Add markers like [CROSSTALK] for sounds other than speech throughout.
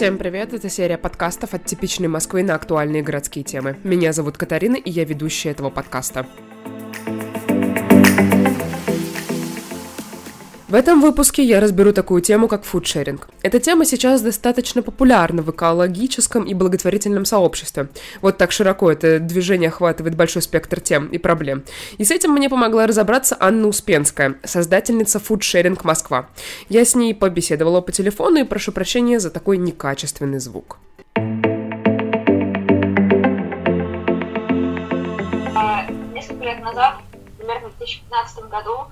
Всем привет, это серия подкастов от типичной Москвы на актуальные городские темы. Меня зовут Катарина, и я ведущая этого подкаста. В этом выпуске я разберу такую тему, как фудшеринг. Эта тема сейчас достаточно популярна в экологическом и благотворительном сообществе. Вот так широко это движение охватывает большой спектр тем и проблем. И с этим мне помогла разобраться Анна Успенская, создательница фудшеринг Москва. Я с ней побеседовала по телефону и прошу прощения за такой некачественный звук. А, несколько лет назад, примерно в 2015 году,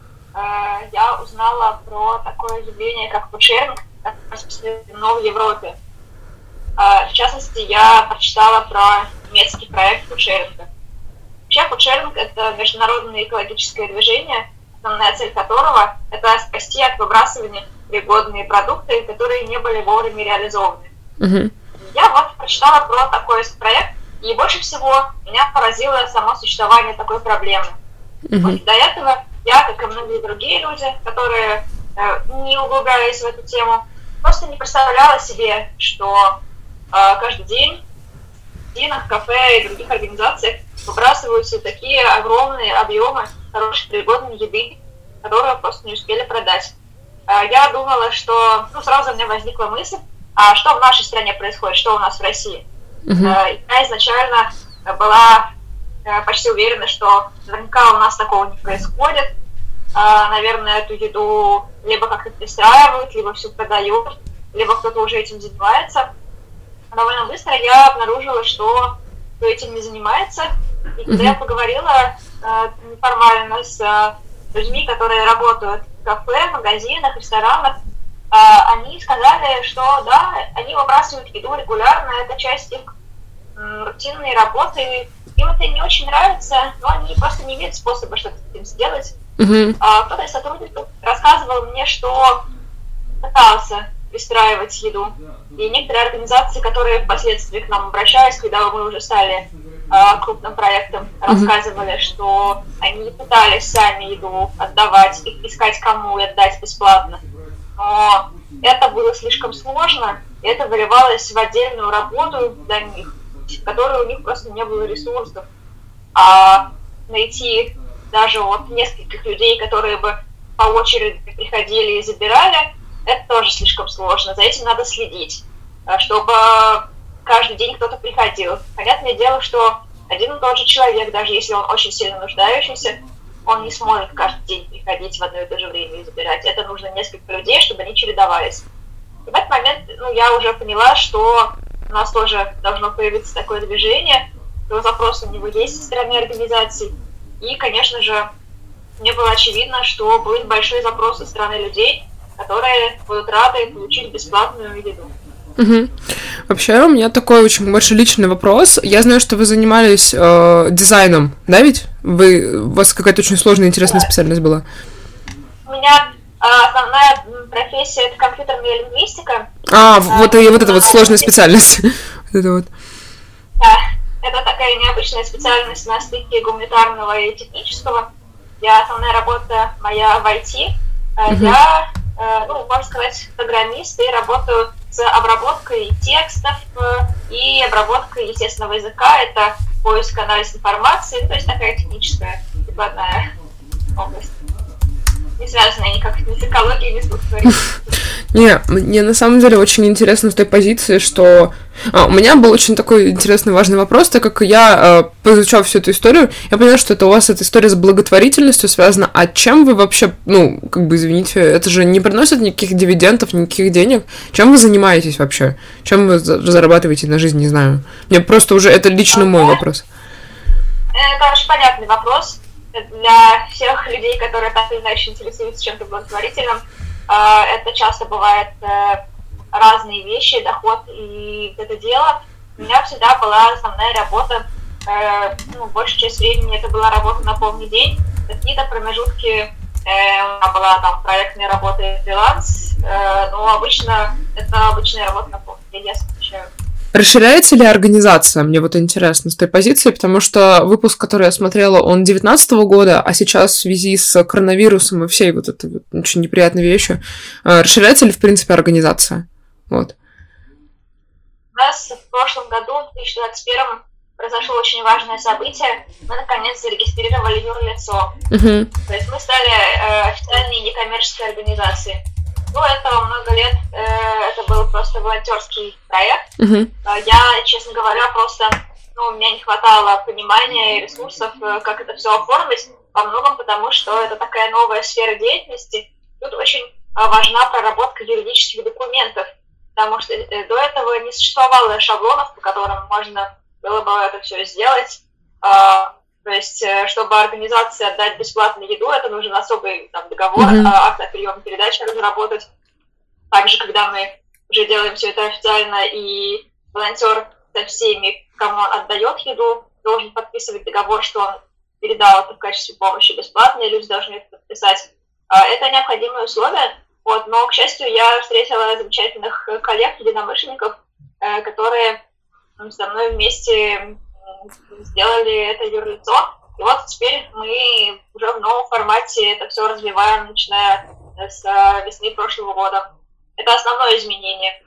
я узнала про такое явление, как фудшеринг, распространено в Европе. Э, в частности, я прочитала про немецкий проект фудшеринга. Вообще, фудшеринг – это международное экологическое движение, основная цель которого – это спасти от выбрасывания пригодные продукты, которые не были вовремя реализованы. Uh-huh. Я вот прочитала про такой проект, и больше всего меня поразило само существование такой проблемы. Uh-huh. Вот до этого я, как и многие другие люди, которые э, не углублялись в эту тему, просто не представляла себе, что э, каждый день в магазинах, кафе и других организациях выбрасываются такие огромные объемы хорошей пригодной еды, которую просто не успели продать. Э, я думала, что, ну, сразу у меня возникла мысль, а что в нашей стране происходит, что у нас в России. Uh-huh. Я изначально была почти уверена, что наверняка у нас такого не происходит. А, наверное, эту еду либо как-то пристраивают, либо все продают, либо кто-то уже этим занимается. Довольно быстро я обнаружила, что кто этим не занимается. И когда я поговорила э, неформально с людьми, которые работают в кафе, магазинах, ресторанах, они сказали, что да, они выбрасывают еду регулярно, это часть их рутинной работы, им это не очень нравится, но они просто не имеют способа что-то с этим сделать. Uh-huh. А, кто-то из сотрудников рассказывал мне, что пытался пристраивать еду. И некоторые организации, которые впоследствии к нам обращались, когда мы уже стали а, крупным проектом, рассказывали, uh-huh. что они пытались сами еду отдавать, искать кому и отдать бесплатно. Но это было слишком сложно, и это выливалось в отдельную работу для них которые у них просто не было ресурсов. А найти даже вот нескольких людей, которые бы по очереди приходили и забирали, это тоже слишком сложно. За этим надо следить, а, чтобы каждый день кто-то приходил. Понятное дело, что один и тот же человек, даже если он очень сильно нуждающийся, он не сможет каждый день приходить в одно и то же время и забирать. Это нужно несколько людей, чтобы они чередовались. И в этот момент ну, я уже поняла, что у нас тоже должно появиться такое движение, то запрос у него есть со стороны организаций. И, конечно же, мне было очевидно, что будет большой запрос со стороны людей, которые будут рады получить бесплатную еду. Угу. Вообще, у меня такой очень большой личный вопрос. Я знаю, что вы занимались э, дизайном, да ведь? Вы, у вас какая-то очень сложная, интересная да. специальность была. У меня а, основная профессия это компьютерная лингвистика. А, а вот и вот эта вот сложная специальность. [LAUGHS] это вот. Да, это такая необычная специальность на стыке гуманитарного и технического. Я основная работа моя в IT. Uh-huh. Я, э, ну, можно сказать, программист и работаю с обработкой текстов э, и обработкой естественного языка. Это поиск, анализ информации, то есть такая техническая прикладная область не связанная никак ни с экологией, ни с благотворительностью. Не, мне на самом деле очень интересно в той позиции, что а, у меня был очень такой интересный важный вопрос, так как я э, поизучав всю эту историю, я поняла, что это у вас эта история с благотворительностью связана. А чем вы вообще, ну, как бы, извините, это же не приносит никаких дивидендов, никаких денег. Чем вы занимаетесь вообще? Чем вы зарабатываете на жизнь, не знаю. Мне просто уже это лично мой вопрос. Это очень понятный вопрос для всех людей, которые так или иначе интересуются чем-то благотворительным, э, это часто бывает э, разные вещи, доход и это дело. У меня всегда была основная работа, э, ну, большая часть времени это была работа на полный день, какие-то промежутки у меня была там проектная работа и фриланс, но обычно это обычная работа на полный день. Расширяется ли организация? Мне вот интересно с той позиции, потому что выпуск, который я смотрела, он 19 года, а сейчас в связи с коронавирусом и всей вот этой вот очень неприятной вещью, э, расширяется ли, в принципе, организация? Вот. нас в прошлом году, в 2021, произошло очень важное событие. Мы наконец зарегистрировали юрлицо. Uh-huh. То есть мы стали э, официальной некоммерческой организацией. До этого много лет э, это был просто волонтерский проект. Uh-huh. Я, честно говоря, просто ну, у меня не хватало понимания и ресурсов, э, как это все оформить, во многом потому, что это такая новая сфера деятельности. Тут очень э, важна проработка юридических документов, потому что э, до этого не существовало шаблонов, по которым можно было бы это все сделать. То есть, чтобы организации отдать бесплатную еду, это нужен особый там, договор, mm-hmm. акт о приеме передачи разработать. Также, когда мы уже делаем все это официально, и волонтер со всеми, кому он отдает еду, должен подписывать договор, что он передал это в качестве помощи бесплатно, и люди должны это подписать. А, это необходимые условия, вот, но, к счастью, я встретила замечательных коллег, единомышленников, э, которые со мной вместе сделали это юрлицо. И вот теперь мы уже в новом формате это все развиваем, начиная с э, весны прошлого года. Это основное изменение.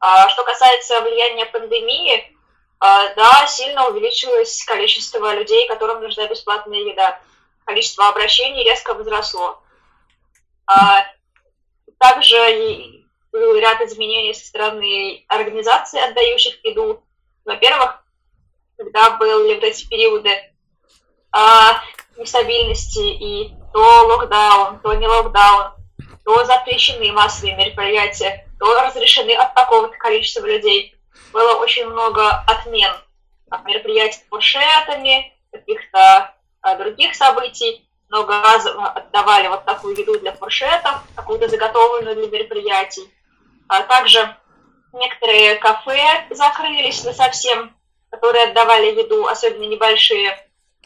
А, что касается влияния пандемии, а, да, сильно увеличилось количество людей, которым нужна бесплатная еда. Количество обращений резко возросло. А, также был ряд изменений со стороны организаций, отдающих еду. Во-первых, когда были вот эти периоды нестабильности и то локдаун, то не локдаун, то запрещены массовые мероприятия, то разрешены от такого-то количества людей. Было очень много отмен мероприятий с фуршетами, каких-то а, других событий. Много раз отдавали вот такую еду для фуршетов, какую-то заготовленную для мероприятий. А также некоторые кафе закрылись на совсем, которые отдавали еду, особенно небольшие.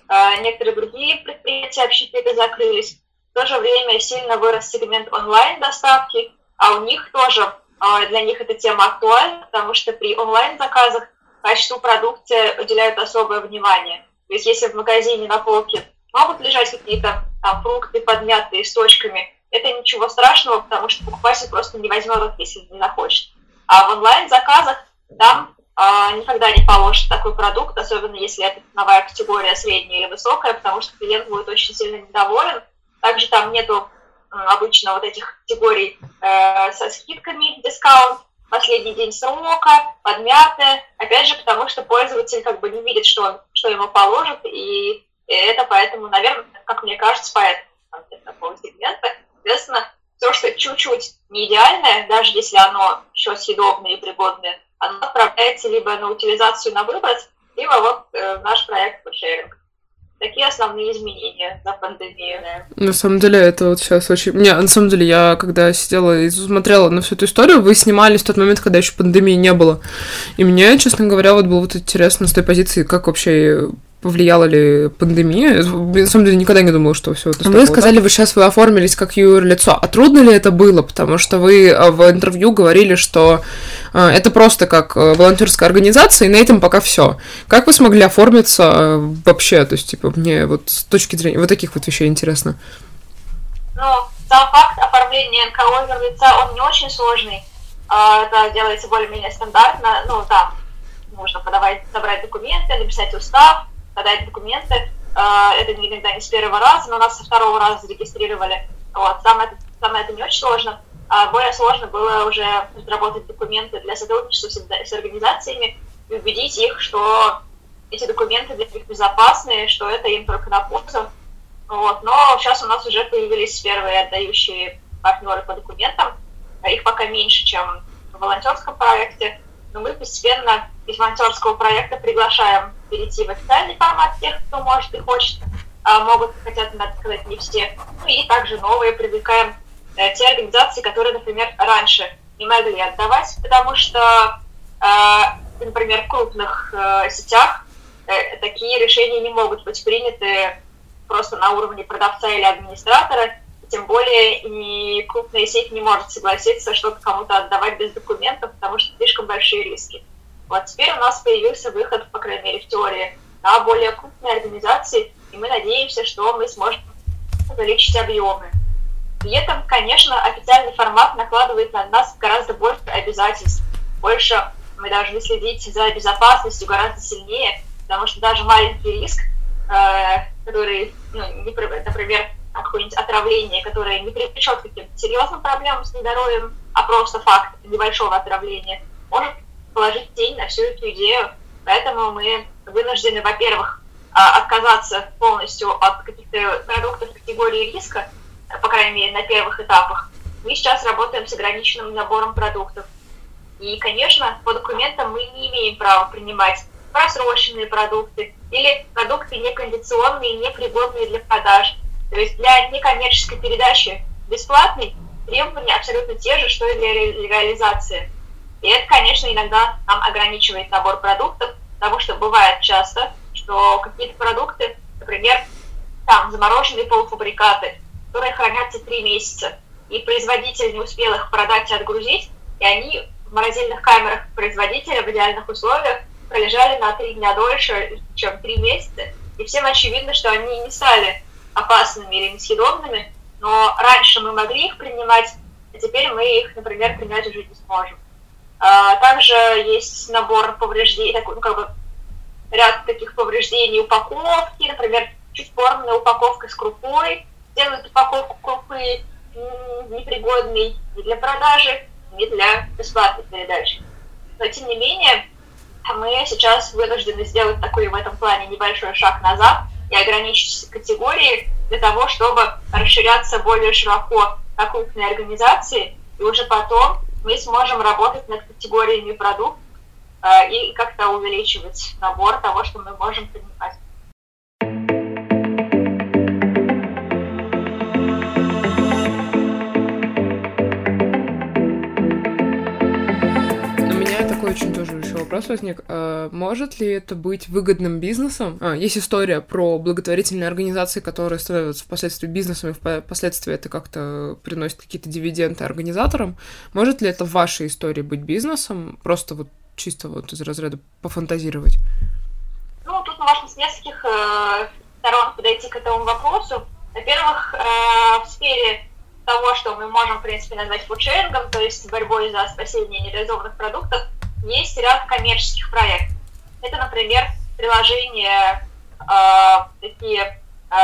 А, некоторые другие предприятия общепита закрылись. В то же время сильно вырос сегмент онлайн-доставки, а у них тоже, а, для них эта тема актуальна, потому что при онлайн-заказах качеству продукции уделяют особое внимание. То есть если в магазине на полке могут лежать какие-то там фрукты подмятые с точками, это ничего страшного, потому что покупатель просто не возьмет их, если не захочет. А в онлайн-заказах там никогда не положит такой продукт, особенно если это ценовая категория средняя или высокая, потому что клиент будет очень сильно недоволен, также там нету обычно вот этих категорий э, со скидками, дискаунт, последний день срока, подмятое. Опять же, потому что пользователь как бы не видит, что, что ему положат, и это поэтому, наверное, как мне кажется, поэтому такого сегмента. Соответственно, все, что чуть-чуть не идеальное, даже если оно еще съедобное и пригодное, оно отправляется либо на утилизацию на выброс, либо вот э, наш проект шеринг такие основные изменения за пандемию. На самом деле, это вот сейчас очень... Не, на самом деле, я когда сидела и смотрела на всю эту историю, вы снимались в тот момент, когда еще пандемии не было. И мне, честно говоря, вот было вот интересно с той позиции, как вообще повлияла ли пандемия. На самом деле никогда не думала, что все это Вы сказали, вы сейчас вы оформились как юрлицо. А трудно ли это было? Потому что вы э, в интервью говорили, что э, это просто как э, волонтерская организация, и на этом пока все. Как вы смогли оформиться вообще? То есть, типа, мне вот с точки зрения вот таких вот вещей интересно. Ну, сам факт оформления НКО юрлица, он не очень сложный. А, это делается более-менее стандартно. Ну, там нужно подавать, собрать документы, написать устав, подать документы. Э, это иногда не с первого раза, но нас со второго раза зарегистрировали. Вот. Самое, самое это не очень сложно. А более сложно было уже разработать документы для сотрудничества с, с организациями и убедить их, что эти документы для них безопасны, что это им только на пользу. Вот. Но сейчас у нас уже появились первые отдающие партнеры по документам. Их пока меньше, чем в волонтерском проекте. Но мы постепенно из волонтерского проекта приглашаем перейти в официальный формат тех, кто может и хочет, а могут, хотят, надо сказать, не все. Ну и также новые привлекаем э, те организации, которые, например, раньше не могли отдавать, потому что, э, например, в крупных э, сетях такие решения не могут быть приняты просто на уровне продавца или администратора, тем более и крупная сеть не может согласиться что-то кому-то отдавать без документов, потому что слишком большие риски. Вот теперь у нас появился выход, по крайней мере, в теории, на более крупные организации, и мы надеемся, что мы сможем увеличить объемы. При этом, конечно, официальный формат накладывает на нас гораздо больше обязательств, больше мы должны следить за безопасностью гораздо сильнее, потому что даже маленький риск, э, который, ну, не, например, какое-нибудь отравление, которое не привлечет к каким-то серьезным проблемам с здоровьем, а просто факт небольшого отравления, может положить тень на всю эту идею. Поэтому мы вынуждены, во-первых, а, отказаться полностью от каких-то продуктов категории риска, по крайней мере, на первых этапах. Мы сейчас работаем с ограниченным набором продуктов. И, конечно, по документам мы не имеем права принимать просроченные продукты или продукты некондиционные, непригодные для продаж. То есть для некоммерческой передачи бесплатной требования абсолютно те же, что и для реализации. И это, конечно, иногда нам ограничивает набор продуктов, потому что бывает часто, что какие-то продукты, например, там замороженные полуфабрикаты, которые хранятся три месяца, и производитель не успел их продать и отгрузить, и они в морозильных камерах производителя в идеальных условиях пролежали на три дня дольше, чем три месяца, и всем очевидно, что они не стали опасными или несъедобными, но раньше мы могли их принимать, а теперь мы их, например, принять уже не сможем. А, также есть набор повреждений, такой, ну, как бы ряд таких повреждений упаковки, например, чуть порванная упаковка с крупой, делают упаковку крупы непригодной ни для продажи, ни для бесплатной передачи. Но, тем не менее, мы сейчас вынуждены сделать такой в этом плане небольшой шаг назад и ограничить категории для того, чтобы расширяться более широко на крупные организации, и уже потом мы сможем работать над категориями продуктов э, и как-то увеличивать набор того, что мы можем принимать. Очень тоже еще вопрос возник. А, может ли это быть выгодным бизнесом? А, есть история про благотворительные организации, которые становятся впоследствии бизнесом, и впоследствии это как-то приносит какие-то дивиденды организаторам. Может ли это в вашей истории быть бизнесом? Просто вот чисто вот из разряда пофантазировать. Ну, тут можно с нескольких э, сторон подойти к этому вопросу. Во-первых, э, в сфере того, что мы можем, в принципе, назвать фудшерингом, то есть борьбой за спасение нереализованных продуктов, есть ряд коммерческих проектов. Это, например, приложения, э, такие э,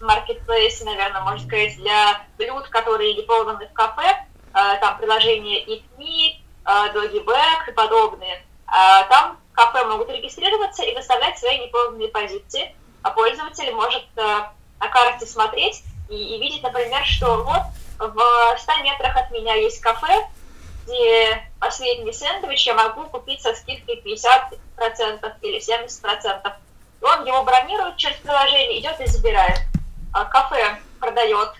маркетплейсы, наверное, можно сказать, для блюд, которые поданы в кафе, э, там приложения Eat Me, э, Doggy Bag и подобные. Э, там кафе могут регистрироваться и выставлять свои неполные позиции, а пользователь может э, на карте смотреть и, и видеть, например, что вот в 100 метрах от меня есть кафе, где последний сэндвич я могу купить со скидкой 50% или 70%. И он его бронирует через приложение, идет и забирает. А кафе продает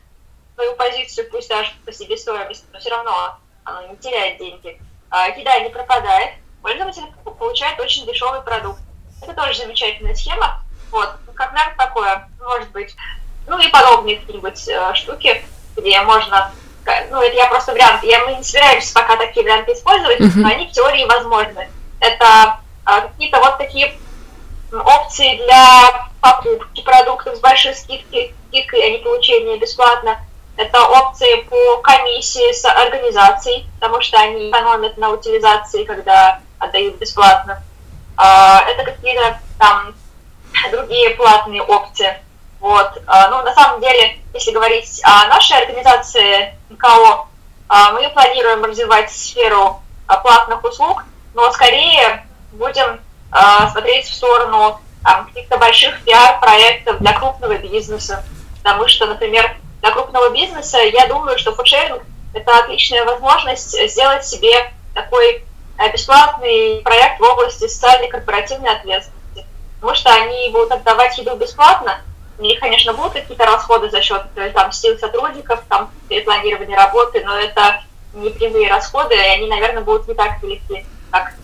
свою позицию, пусть даже по себестоимости, но все равно оно не теряет деньги. А еда не пропадает, пользователь получает очень дешевый продукт. Это тоже замечательная схема. Вот, как наверное, такое, может быть. Ну и подобные какие-нибудь э, штуки, где можно ну, это я просто вариант, я, мы не собираемся пока такие варианты использовать, uh-huh. но они в теории возможны. Это а, какие-то вот такие опции для покупки продуктов с большой скидкой, скидкой, а не получения бесплатно. Это опции по комиссии с организацией, потому что они экономят на утилизации, когда отдают бесплатно. А, это какие-то там другие платные опции. Вот. А, ну, на самом деле, если говорить о нашей организации НКО, а, мы планируем развивать сферу а, платных услуг, но скорее будем смотреть в сторону каких-то больших пиар-проектов для крупного бизнеса. Потому что, например, для крупного бизнеса я думаю, что фудшеринг – это отличная возможность сделать себе такой бесплатный проект в области социальной корпоративной ответственности. Потому что они будут отдавать еду бесплатно, у них, конечно, будут какие-то расходы за счет там, сил сотрудников, там, перепланирования работы, но это не прямые расходы, и они, наверное, будут не так велики, как,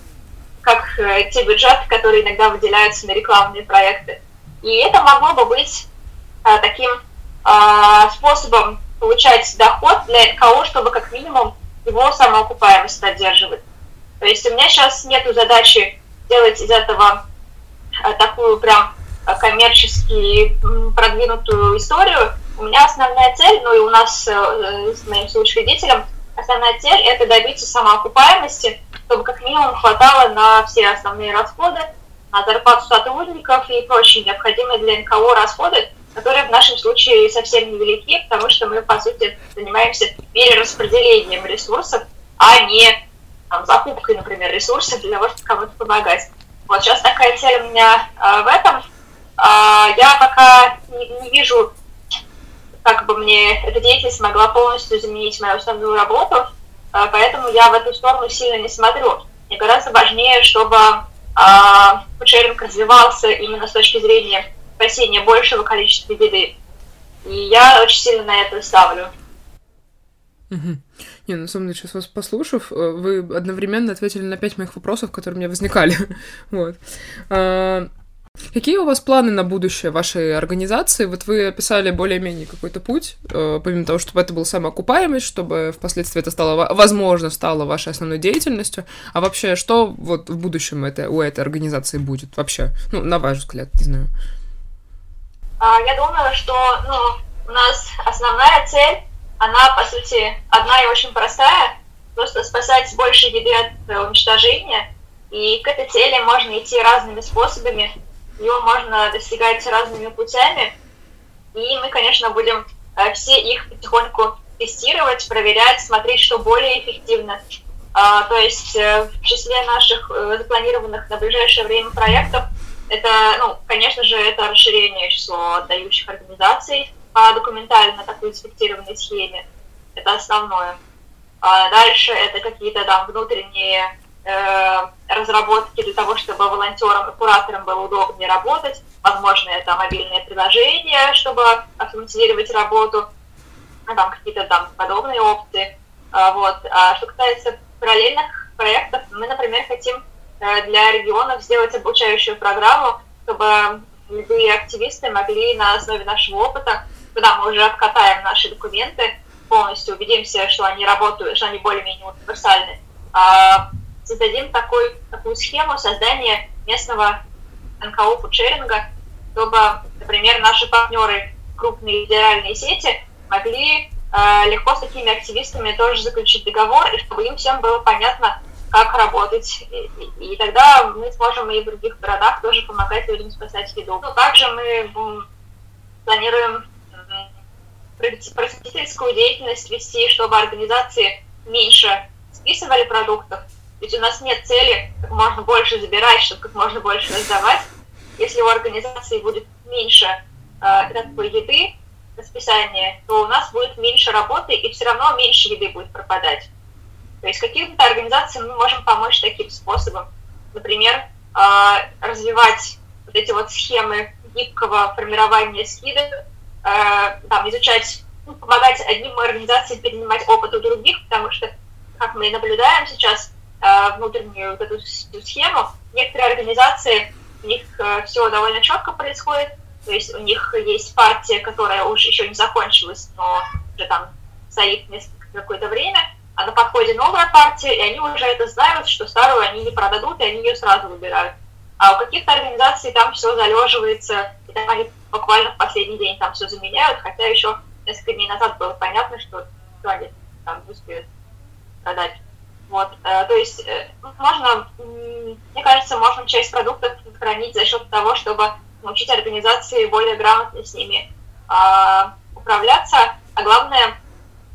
как э, те бюджеты, которые иногда выделяются на рекламные проекты. И это могло бы быть э, таким э, способом получать доход для НКО, чтобы как минимум его самоокупаемость поддерживать. То есть у меня сейчас нет задачи делать из этого э, такую прям коммерчески продвинутую историю, у меня основная цель, ну и у нас э, с моим соучредителем, основная цель – это добиться самоокупаемости чтобы как минимум хватало на все основные расходы, на зарплату сотрудников и прочие необходимые для НКО расходы, которые в нашем случае совсем невелики, потому что мы, по сути, занимаемся перераспределением ресурсов, а не там, закупкой, например, ресурсов для того, чтобы кому-то помогать. Вот сейчас такая цель у меня э, в этом. Э, я пока не, не вижу, как бы мне эта деятельность могла полностью заменить мою основную работу, э, поэтому я в эту сторону сильно не смотрю. Мне гораздо важнее, чтобы э, шеринг развивался именно с точки зрения спасения большего количества беды. И я очень сильно на это ставлю. Не, на самом деле, сейчас вас послушав, э, вы одновременно ответили на пять моих вопросов, которые у меня возникали. [LAUGHS] вот. Какие у вас планы на будущее вашей организации? Вот вы описали более-менее какой-то путь, э, помимо того, чтобы это был самоокупаемость, чтобы впоследствии это стало, возможно, стало вашей основной деятельностью. А вообще, что вот в будущем это, у этой организации будет вообще? Ну, на ваш взгляд, не знаю. А, я думаю, что ну, у нас основная цель она, по сути, одна и очень простая, просто спасать больше еды от уничтожения, и к этой цели можно идти разными способами, ее можно достигать разными путями, и мы, конечно, будем э, все их потихоньку тестировать, проверять, смотреть, что более эффективно. А, то есть э, в числе наших запланированных на ближайшее время проектов это, ну, конечно же, это расширение числа отдающих организаций, по документально такой инспектированной схеме. Это основное. А дальше это какие-то там внутренние э, разработки для того, чтобы волонтерам и кураторам было удобнее работать. Возможно, это мобильные приложения, чтобы автоматизировать работу. Ну, там какие-то там подобные опции. А, вот. А что касается параллельных проектов, мы, например, хотим э, для регионов сделать обучающую программу, чтобы любые активисты могли на основе нашего опыта когда мы уже откатаем наши документы, полностью убедимся, что они работают, что они более-менее универсальны, создадим такой, такую схему создания местного НКО фудшеринга, чтобы, например, наши партнеры, крупные федеральные сети, могли э, легко с такими активистами тоже заключить договор, и чтобы им всем было понятно, как работать. И, и, и тогда мы сможем и в других городах тоже помогать людям спасать еду. Ну, также мы планируем просветительскую деятельность вести, чтобы организации меньше списывали продуктов. Ведь у нас нет цели как можно больше забирать, чтобы как можно больше раздавать. Если у организации будет меньше э, такой еды на списание, то у нас будет меньше работы и все равно меньше еды будет пропадать. То есть каким-то организациям мы можем помочь таким способом. Например, э, развивать вот эти вот схемы гибкого формирования скидок, Э, там, изучать, ну, помогать одним организациям перенимать опыт у других, потому что, как мы наблюдаем сейчас внутреннюю вот эту схему, некоторые организации, у них э, все довольно четко происходит, то есть у них есть партия, которая уже еще не закончилась, но уже там стоит несколько какое-то время, а на подходе новая партия, и они уже это знают, что старую они не продадут, и они ее сразу выбирают. А у каких-то организаций там все залеживается, и там они буквально в последний день там все заменяют, хотя еще несколько дней назад было понятно, что что они там успеют продать. Вот, э, то есть э, можно, мне кажется, можно часть продуктов хранить за счет того, чтобы научить организации более грамотно с ними э, управляться, а главное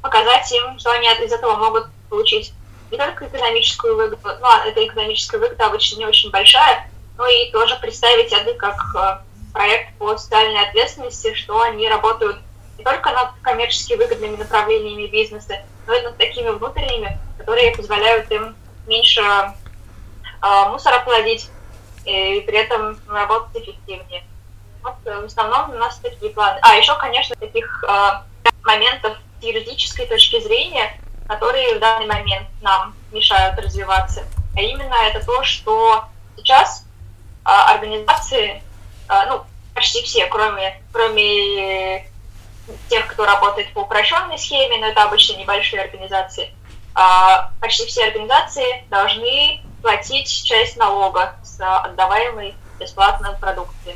показать им, что они из этого могут получить не только экономическую выгоду, ну, а эта экономическая выгода обычно не очень большая, но и тоже представить это как э, проект по социальной ответственности, что они работают не только над коммерчески выгодными направлениями бизнеса, но и над такими внутренними, которые позволяют им меньше э, мусора плодить и при этом работать эффективнее. Вот э, в основном у нас такие планы. А еще, конечно, таких э, моментов с юридической точки зрения, которые в данный момент нам мешают развиваться. А именно это то, что сейчас э, организации а, ну, почти все, кроме, кроме тех, кто работает по упрощенной схеме, но это обычно небольшие организации, почти все организации должны платить часть налога с отдаваемой бесплатной продукции.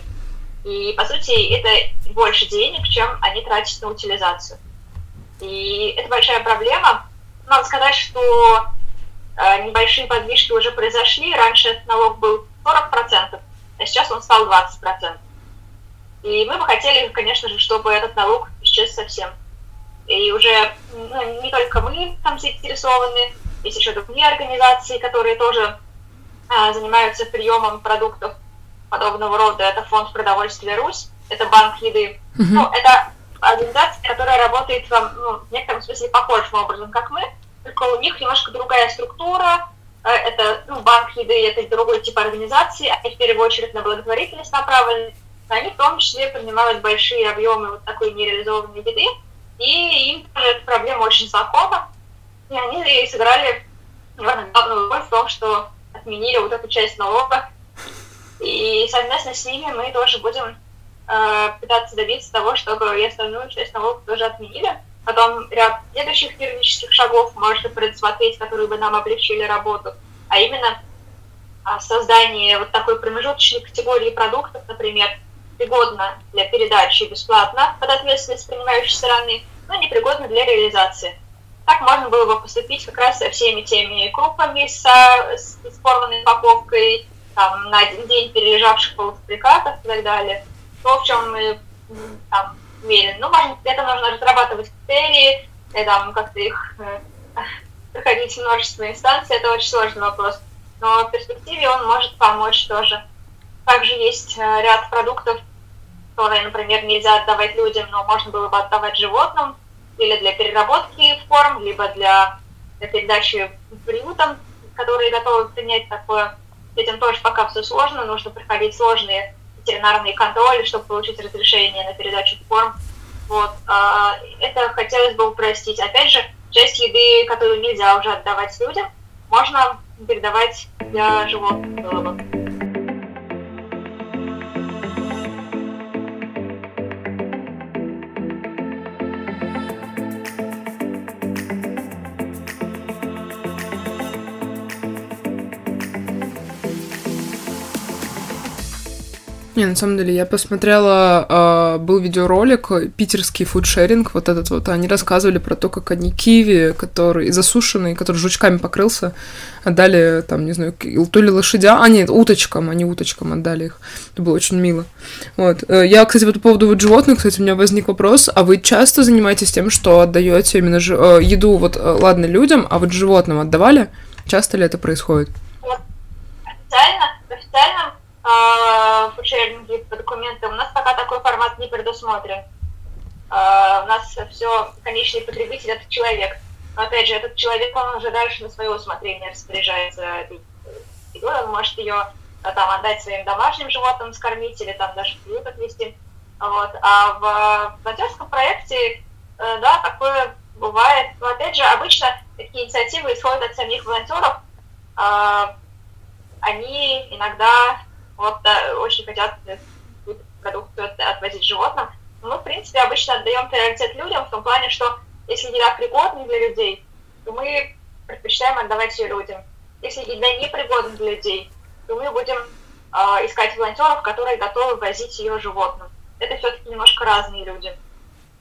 И, по сути, это больше денег, чем они тратят на утилизацию. И это большая проблема. Надо сказать, что э, небольшие подвижки уже произошли. Раньше этот налог был 40%, а сейчас он стал 20%. И мы бы хотели, конечно же, чтобы этот налог исчез совсем. И уже ну, не только мы там заинтересованы, есть еще другие организации, которые тоже а, занимаются приемом продуктов подобного рода. Это фонд продовольствия Русь, это банк еды. Mm-hmm. Ну, это организация, которая работает ну, в некотором смысле похожим образом, как мы, только у них немножко другая структура. Э, это ну, банк еды, это другой тип организации, они в первую очередь на благотворительность направлены. Они в том числе принимают большие объемы вот такой нереализованной еды, и им тоже эта проблема очень знакома. И они сыграли главную роль в том, что отменили вот эту часть налога. И совместно с ними мы тоже будем э, пытаться добиться того, чтобы и остальную часть налога тоже отменили. Потом ряд следующих юридических шагов можно предусмотреть, которые бы нам облегчили работу, а именно а, создание вот такой промежуточной категории продуктов, например, пригодна для передачи бесплатно под ответственность принимающей стороны, но непригодна для реализации. Так можно было бы поступить как раз со всеми теми крупами с, с, с порванной упаковкой, там, на один день перележавших полуфабрикатов и так далее. То, в чем мы там, уверены. Ну, может, это нужно разрабатывать критерии, и, там, как-то их э, [LAUGHS] проходить множество инстанций, это очень сложный вопрос. Но в перспективе он может помочь тоже. Также есть э, ряд продуктов, которые, например, нельзя отдавать людям, но можно было бы отдавать животным, или для переработки в корм, либо для, для передачи приютам, которые готовы принять такое. Этим тоже пока все сложно, нужно проходить сложные ветеринарные контроли, чтобы получить разрешение на передачу в корм. Вот. А, это хотелось бы упростить. Опять же, часть еды, которую нельзя уже отдавать людям, можно передавать для животных. Не, на самом деле, я посмотрела, э, был видеоролик, питерский фудшеринг, вот этот вот, они рассказывали про то, как они киви, который засушенный, который жучками покрылся, отдали, там, не знаю, то ли лошадя, а нет, уточкам, они уточкам отдали их. Это было очень мило. Вот. Э, я, кстати, по поводу вот животных, кстати, у меня возник вопрос, а вы часто занимаетесь тем, что отдаете именно ж... Э, еду, вот, э, ладно, людям, а вот животным отдавали? Часто ли это происходит? Официально, официально э, фудшеринге по документам, у нас пока такой формат не предусмотрен. Э, у нас все, конечный потребитель это человек. Но опять же, этот человек, он уже дальше на свое усмотрение распоряжается этой он может ее там отдать своим домашним животным, скормить или там даже в приют отвезти. Вот. А в волонтерском проекте, э, да, такое бывает. Но опять же, обычно такие инициативы исходят от самих волонтеров. Э, они иногда вот да, очень хотят продукцию отвозить животным. Но мы, в принципе, обычно отдаем приоритет людям в том плане, что если еда пригодна для людей, то мы предпочитаем отдавать ее людям. Если еда не пригодна для людей, то мы будем э, искать волонтеров, которые готовы возить ее животным. Это все-таки немножко разные люди.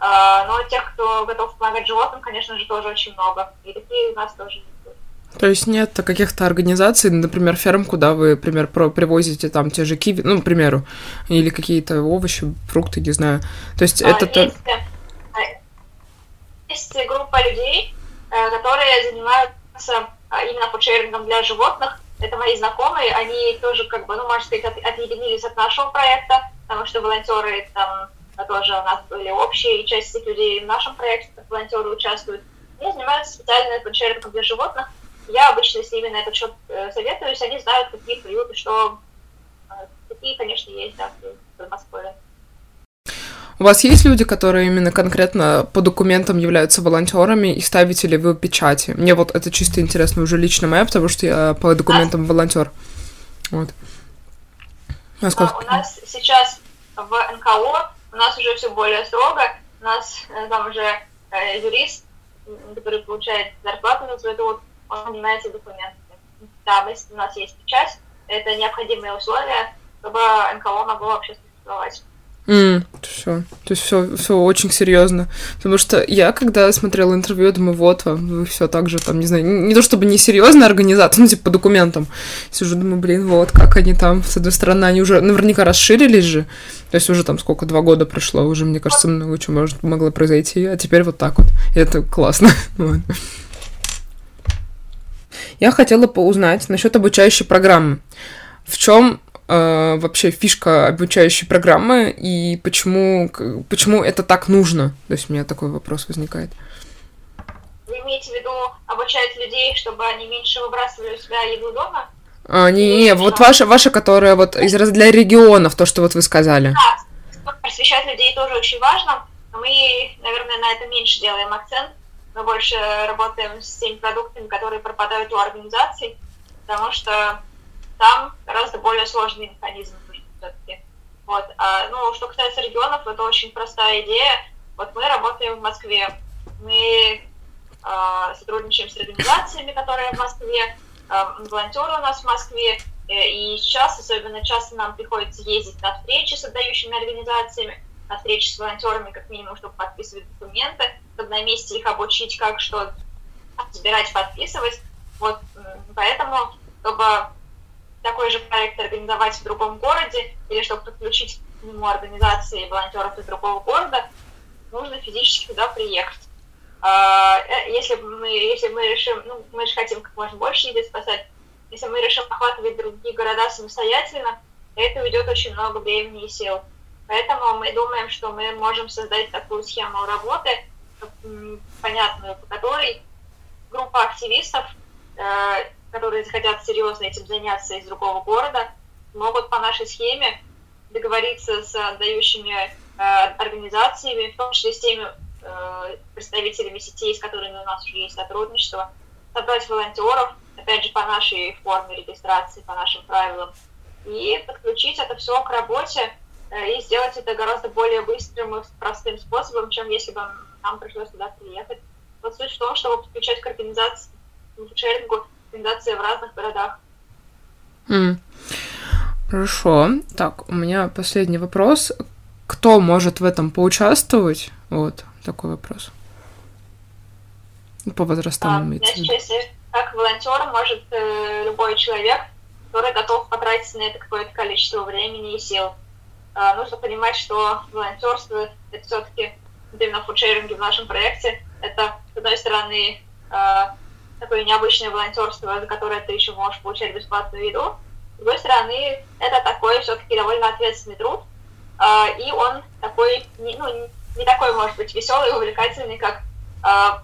Э, но тех, кто готов помогать животным, конечно же, тоже очень много. И такие у нас тоже есть. То есть нет каких-то организаций, например, ферм, куда вы, например, привозите там те же киви, ну, к примеру, или какие-то овощи, фрукты, не знаю. То есть а, это... Есть, то... есть группа людей, э, которые занимаются а, именно фудшерингом для животных. Это мои знакомые, они тоже, как бы, ну, можно сказать, от, отъединились от нашего проекта, потому что волонтеры там тоже у нас были общие, и часть этих людей в нашем проекте, волонтеры участвуют. Они занимаются специально фудшерингом для животных, я обычно с ними на этот счет э, советуюсь, они знают, какие приюты, что такие, конечно, есть, да, в Подмосковье. У вас есть люди, которые именно конкретно по документам являются волонтерами и ставите ли вы печати? Мне вот это чисто интересно уже лично моя, потому что я по документам волонтер. Вот. А сколько? у нас сейчас в НКО у нас уже все более строго. У нас э, там уже э, юрист, который получает зарплату за свой труд, он занимается документами. Да, если у нас есть печать, это необходимые условия, чтобы НКО могло вообще существовать. Mm, все. То есть все, все очень серьезно. Потому что я, когда смотрела интервью, я думаю, вот вам, вы все так же там, не знаю, не то чтобы не серьезная организация, [LAUGHS] ну, типа по документам. Сижу, думаю, блин, вот как они там, с одной стороны, они уже наверняка расширились же. То есть уже там сколько, два года прошло, уже, мне кажется, много чего может, могло произойти, а теперь вот так вот. И это классно. [LAUGHS] Я хотела поузнать насчет обучающей программы. В чем э, вообще фишка обучающей программы и почему, почему это так нужно? То есть у меня такой вопрос возникает. Вы имеете в виду обучать людей, чтобы они меньше выбрасывали у себя еду дома? А, не, не, вот ваша, ваша, которая вот из раз для регионов, то, что вот вы сказали. Да, просвещать людей тоже очень важно. Мы, наверное, на это меньше делаем акцент. Мы больше работаем с теми продуктами, которые пропадают у организаций, потому что там гораздо более сложный механизм все-таки. Вот. А, ну, что касается регионов, это очень простая идея. Вот мы работаем в Москве. Мы э, сотрудничаем с организациями, которые в Москве, э, волонтеры у нас в Москве, э, и сейчас особенно часто нам приходится ездить на встречи с отдающими организациями, на встречи с волонтерами, как минимум, чтобы подписывать документы, чтобы на месте их обучить, как что собирать, подписывать. Вот поэтому, чтобы такой же проект организовать в другом городе, или чтобы подключить к нему организации волонтеров из другого города, нужно физически туда приехать. А, э, если мы, если мы решим, ну, мы же хотим как можно больше еды спасать, если мы решим охватывать другие города самостоятельно, это уйдет очень много времени и сил. Поэтому мы думаем, что мы можем создать такую схему работы, понятную, по которой группа активистов э, которые захотят серьезно этим заняться из другого города, могут по нашей схеме договориться с отдающими э, организациями, в том числе с теми э, представителями сетей, с которыми у нас уже есть сотрудничество, собрать волонтеров, опять же, по нашей форме регистрации, по нашим правилам, и подключить это все к работе и сделать это гораздо более быстрым и простым способом, чем если бы нам пришлось туда приехать. Вот суть в том, чтобы подключать к организации, к шерингу рекомендации в разных городах. Mm. Хорошо. Так, у меня последний вопрос. Кто может в этом поучаствовать? Вот такой вопрос. По возрастам а, имеется значит, если как волонтер может э, любой человек, который готов потратить на это какое-то количество времени и сил. Э, нужно понимать, что волонтерство это все-таки именно фудшеринге в нашем проекте, это, с одной стороны, э, такое необычное волонтерство, за которое ты еще можешь получать бесплатную еду. С другой стороны, это такой все-таки довольно ответственный труд, а, и он такой, ну, не такой, может быть, веселый и увлекательный, как а,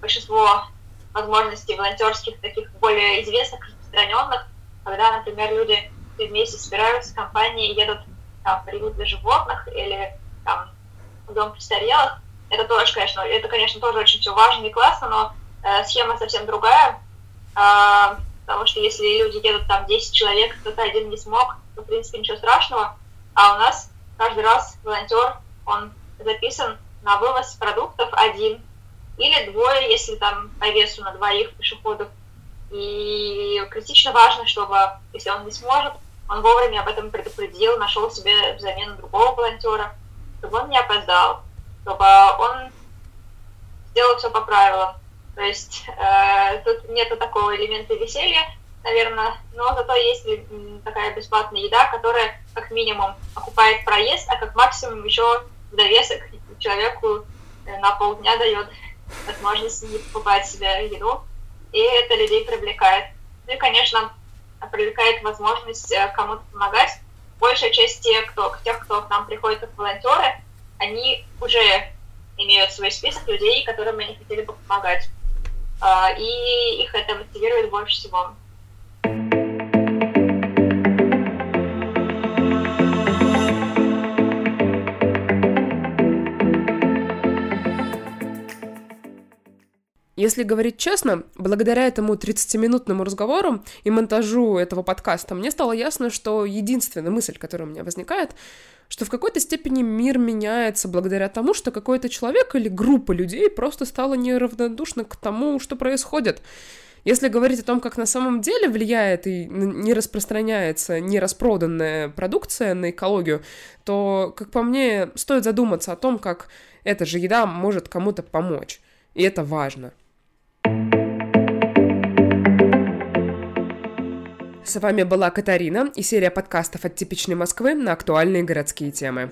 большинство возможностей волонтерских, таких более известных, распространенных, когда, например, люди вместе собираются, компании едут там, в приют для животных или там, в дом престарелых. Это тоже, конечно, это, конечно, тоже очень все важно и классно, но Э, схема совсем другая, а, потому что если люди едут там 10 человек, кто-то один не смог, то, в принципе, ничего страшного, а у нас каждый раз волонтер, он записан на вывоз продуктов один или двое, если там по весу на двоих пешеходов. И критично важно, чтобы, если он не сможет, он вовремя об этом предупредил, нашел себе замену другого волонтера, чтобы он не опоздал, чтобы он сделал все по правилам. То есть э, тут нету такого элемента веселья, наверное, но зато есть такая бесплатная еда, которая как минимум окупает проезд, а как максимум еще довесок человеку э, на полдня дает возможность не покупать себе еду, и это людей привлекает. Ну и, конечно, привлекает возможность э, кому-то помогать. Большая часть тех, кто, тех, кто к нам приходит как волонтеры, они уже имеют свой список людей, которым они хотели бы помогать. А, и их это мотивирует больше всего. Если говорить честно, благодаря этому 30-минутному разговору и монтажу этого подкаста мне стало ясно, что единственная мысль, которая у меня возникает, что в какой-то степени мир меняется благодаря тому, что какой-то человек или группа людей просто стала неравнодушна к тому, что происходит. Если говорить о том, как на самом деле влияет и не распространяется нераспроданная продукция на экологию, то, как по мне, стоит задуматься о том, как эта же еда может кому-то помочь. И это важно. С вами была Катарина и серия подкастов от «Типичной Москвы» на актуальные городские темы.